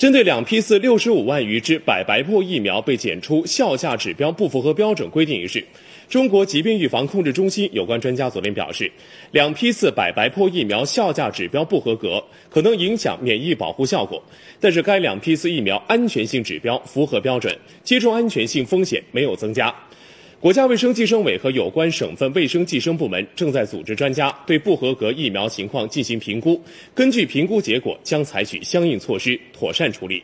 针对两批次六十五万余支百白破疫苗被检出效价指标不符合标准规定一事，中国疾病预防控制中心有关专家昨天表示，两批次百白破疫苗效价指标不合格，可能影响免疫保护效果。但是该两批次疫苗安全性指标符合标准，接种安全性风险没有增加。国家卫生计生委和有关省份卫生计生部门正在组织专家对不合格疫苗情况进行评估，根据评估结果将采取相应措施，妥善处理。